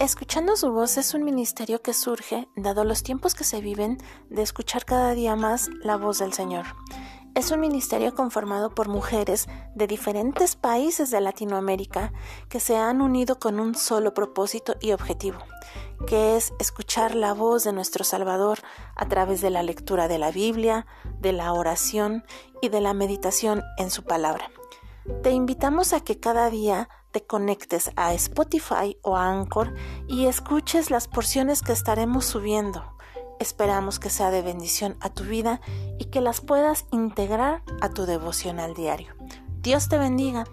Escuchando su voz es un ministerio que surge, dado los tiempos que se viven, de escuchar cada día más la voz del Señor. Es un ministerio conformado por mujeres de diferentes países de Latinoamérica que se han unido con un solo propósito y objetivo, que es escuchar la voz de nuestro Salvador a través de la lectura de la Biblia, de la oración y de la meditación en su palabra. Te invitamos a que cada día te conectes a Spotify o a Anchor y escuches las porciones que estaremos subiendo. Esperamos que sea de bendición a tu vida y que las puedas integrar a tu devocional diario. Dios te bendiga.